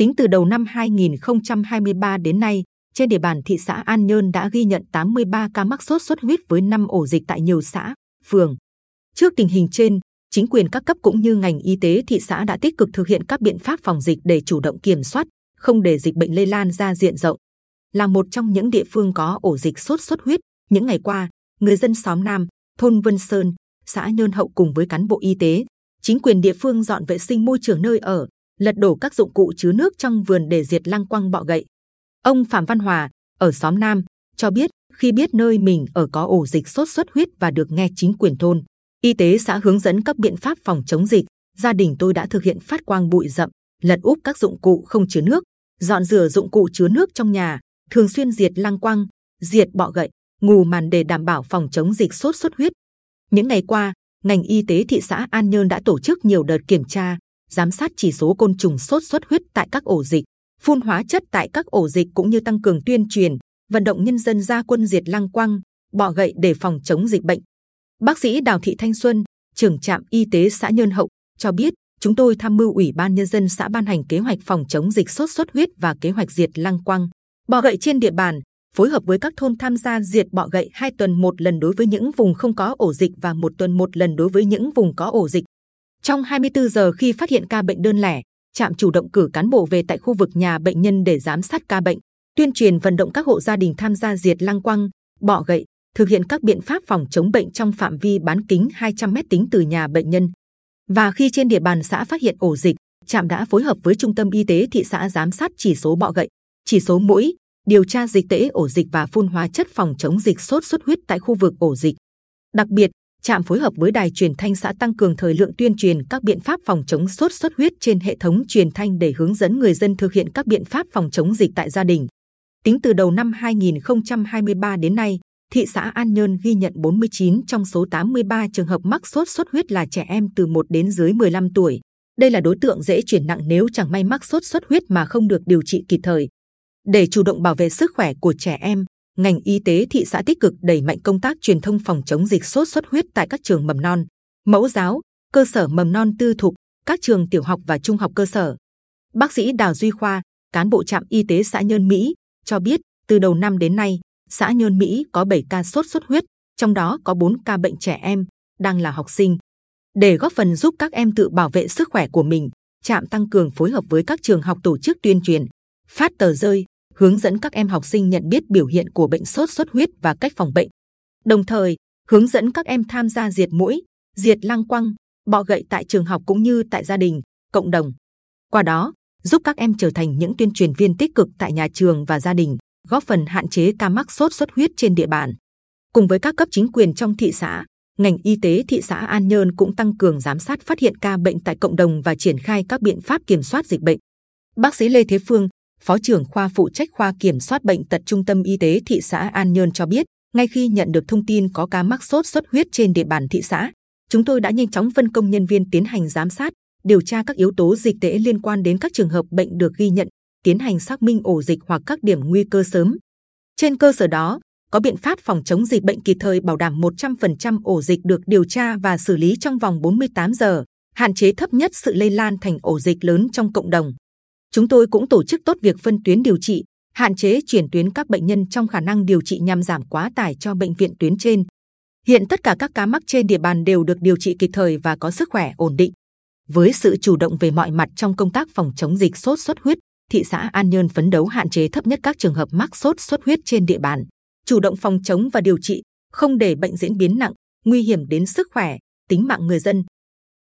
Tính từ đầu năm 2023 đến nay, trên địa bàn thị xã An Nhơn đã ghi nhận 83 ca mắc sốt xuất huyết với 5 ổ dịch tại nhiều xã, phường. Trước tình hình trên, chính quyền các cấp cũng như ngành y tế thị xã đã tích cực thực hiện các biện pháp phòng dịch để chủ động kiểm soát, không để dịch bệnh lây lan ra diện rộng. Là một trong những địa phương có ổ dịch sốt xuất huyết, những ngày qua, người dân xóm Nam, thôn Vân Sơn, xã Nhơn Hậu cùng với cán bộ y tế, chính quyền địa phương dọn vệ sinh môi trường nơi ở, lật đổ các dụng cụ chứa nước trong vườn để diệt lăng quăng bọ gậy. Ông Phạm Văn Hòa ở xóm Nam cho biết khi biết nơi mình ở có ổ dịch sốt xuất huyết và được nghe chính quyền thôn, y tế xã hướng dẫn các biện pháp phòng chống dịch, gia đình tôi đã thực hiện phát quang bụi rậm, lật úp các dụng cụ không chứa nước, dọn rửa dụng cụ chứa nước trong nhà, thường xuyên diệt lăng quăng, diệt bọ gậy, ngủ màn để đảm bảo phòng chống dịch sốt xuất huyết. Những ngày qua, ngành y tế thị xã An Nhơn đã tổ chức nhiều đợt kiểm tra, giám sát chỉ số côn trùng sốt xuất huyết tại các ổ dịch, phun hóa chất tại các ổ dịch cũng như tăng cường tuyên truyền, vận động nhân dân ra quân diệt lăng quăng, bọ gậy để phòng chống dịch bệnh. Bác sĩ Đào Thị Thanh Xuân, trưởng trạm y tế xã Nhơn Hậu cho biết, chúng tôi tham mưu ủy ban nhân dân xã ban hành kế hoạch phòng chống dịch sốt xuất huyết và kế hoạch diệt lăng quăng, bọ gậy trên địa bàn, phối hợp với các thôn tham gia diệt bọ gậy hai tuần một lần đối với những vùng không có ổ dịch và một tuần một lần đối với những vùng có ổ dịch. Trong 24 giờ khi phát hiện ca bệnh đơn lẻ, trạm chủ động cử cán bộ về tại khu vực nhà bệnh nhân để giám sát ca bệnh, tuyên truyền vận động các hộ gia đình tham gia diệt lăng quăng, bọ gậy, thực hiện các biện pháp phòng chống bệnh trong phạm vi bán kính 200 m tính từ nhà bệnh nhân. Và khi trên địa bàn xã phát hiện ổ dịch, trạm đã phối hợp với trung tâm y tế thị xã giám sát chỉ số bọ gậy, chỉ số mũi, điều tra dịch tễ ổ dịch và phun hóa chất phòng chống dịch sốt xuất huyết tại khu vực ổ dịch. Đặc biệt, trạm phối hợp với đài truyền thanh xã tăng cường thời lượng tuyên truyền các biện pháp phòng chống sốt xuất huyết trên hệ thống truyền thanh để hướng dẫn người dân thực hiện các biện pháp phòng chống dịch tại gia đình. Tính từ đầu năm 2023 đến nay, thị xã An Nhơn ghi nhận 49 trong số 83 trường hợp mắc sốt xuất huyết là trẻ em từ 1 đến dưới 15 tuổi. Đây là đối tượng dễ chuyển nặng nếu chẳng may mắc sốt xuất huyết mà không được điều trị kịp thời. Để chủ động bảo vệ sức khỏe của trẻ em, ngành y tế thị xã tích cực đẩy mạnh công tác truyền thông phòng chống dịch sốt xuất huyết tại các trường mầm non, mẫu giáo, cơ sở mầm non tư thục, các trường tiểu học và trung học cơ sở. Bác sĩ Đào Duy Khoa, cán bộ trạm y tế xã Nhơn Mỹ, cho biết từ đầu năm đến nay, xã Nhơn Mỹ có 7 ca sốt xuất huyết, trong đó có 4 ca bệnh trẻ em, đang là học sinh. Để góp phần giúp các em tự bảo vệ sức khỏe của mình, trạm tăng cường phối hợp với các trường học tổ chức tuyên truyền, phát tờ rơi, hướng dẫn các em học sinh nhận biết biểu hiện của bệnh sốt xuất huyết và cách phòng bệnh. Đồng thời, hướng dẫn các em tham gia diệt mũi, diệt lăng quăng, bọ gậy tại trường học cũng như tại gia đình, cộng đồng. Qua đó, giúp các em trở thành những tuyên truyền viên tích cực tại nhà trường và gia đình, góp phần hạn chế ca mắc sốt xuất huyết trên địa bàn. Cùng với các cấp chính quyền trong thị xã, ngành y tế thị xã An Nhơn cũng tăng cường giám sát phát hiện ca bệnh tại cộng đồng và triển khai các biện pháp kiểm soát dịch bệnh. Bác sĩ Lê Thế Phương, Phó trưởng khoa phụ trách khoa kiểm soát bệnh tật Trung tâm Y tế thị xã An Nhơn cho biết, ngay khi nhận được thông tin có ca mắc sốt xuất huyết trên địa bàn thị xã, chúng tôi đã nhanh chóng phân công nhân viên tiến hành giám sát, điều tra các yếu tố dịch tễ liên quan đến các trường hợp bệnh được ghi nhận, tiến hành xác minh ổ dịch hoặc các điểm nguy cơ sớm. Trên cơ sở đó, có biện pháp phòng chống dịch bệnh kịp thời bảo đảm 100% ổ dịch được điều tra và xử lý trong vòng 48 giờ, hạn chế thấp nhất sự lây lan thành ổ dịch lớn trong cộng đồng. Chúng tôi cũng tổ chức tốt việc phân tuyến điều trị, hạn chế chuyển tuyến các bệnh nhân trong khả năng điều trị nhằm giảm quá tải cho bệnh viện tuyến trên. Hiện tất cả các ca mắc trên địa bàn đều được điều trị kịp thời và có sức khỏe ổn định. Với sự chủ động về mọi mặt trong công tác phòng chống dịch sốt xuất huyết, thị xã An Nhơn phấn đấu hạn chế thấp nhất các trường hợp mắc sốt xuất huyết trên địa bàn, chủ động phòng chống và điều trị, không để bệnh diễn biến nặng, nguy hiểm đến sức khỏe, tính mạng người dân.